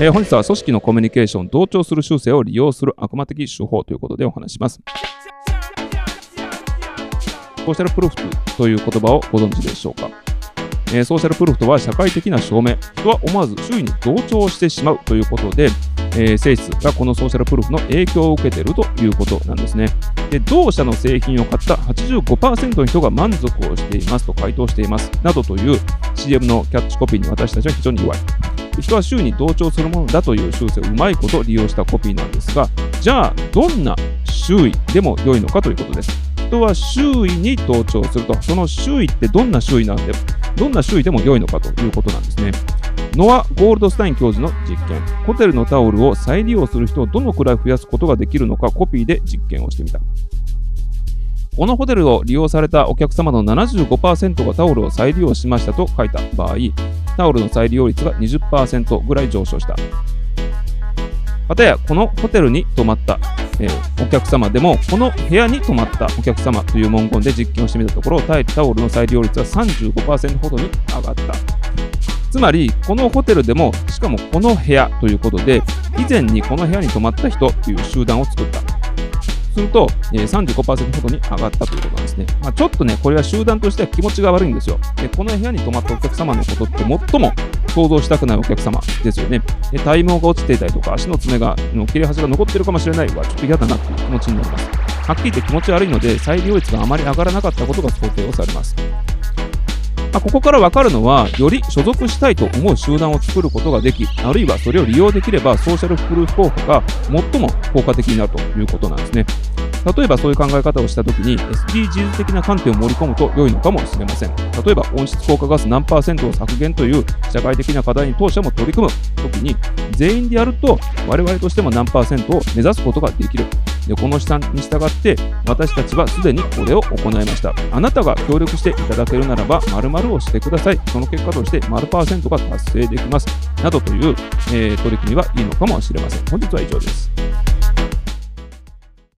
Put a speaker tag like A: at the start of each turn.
A: えー、本日は組織のコミュニケーション、同調する修正を利用する悪魔的手法ということでお話します。ソーシャルプルーフという言葉をご存知でしょうか？えー、ソーシャルプルーフとは社会的な証明。人は思わず周囲に同調してしまうということで、えー、性質がこのソーシャルプルーフの影響を受けているということなんですね。で同社の製品を買った85%の人が満足をしていますと回答していますなどという CM のキャッチコピーに私たちは非常に弱い。人は周囲に同調するものだという修正をうまいこと利用したコピーなんですが、じゃあ、どんな周囲でも良いのかということです。人は周囲に同調すると、その周囲ってどんな周囲なんで、どんな周囲でも良いのかということなんですね。ノア・ゴールドスタイン教授の実験。ホテルのタオルを再利用する人をどのくらい増やすことができるのかコピーで実験をしてみた。このホテルを利用されたお客様の75%がタオルを再利用しましたと書いた場合、タオルの再利用率が20%ぐらい上昇した。またや、このホテルに泊まった、えー、お客様でも、この部屋に泊まったお客様という文言で実験をしてみたところ、タオルの再利用率は35%ほどに上がった。つまり、このホテルでも、しかもこの部屋ということで、以前にこの部屋に泊まった人という集団を作った。すると、えー、35%ほどに上がったということなんですね。まあ、ちょっとね、これは集団としては気持ちが悪いんですよ。でこの部屋に泊まったお客様のことって最も想像したくないお客様ですよね。で体毛が落ちていたりとか、足の爪が、の切れ端が残ってるかもしれないは、ちょっと嫌だなっていう気持ちになります。はっきり言って気持ち悪いので、再利用率があまり上がらなかったことが想定をされます。まあ、ここから分かるのは、より所属したいと思う集団を作ることができ、あるいはそれを利用できれば、ソーシャルプルーフ効果が最も効果的になるということなんですね。例えばそういう考え方をしたときに SDGs 的な観点を盛り込むと良いのかもしれません。例えば温室効果ガス何パーセントを削減という社会的な課題に当社も取り組むときに全員でやると我々としても何パーセントを目指すことができる。でこの下に従って私たちはすでにこれを行いました。あなたが協力していただけるならば〇〇をしてください。その結果として〇パーセントが達成できます。などという、えー、取り組みはいいのかもしれません。本日は以上です。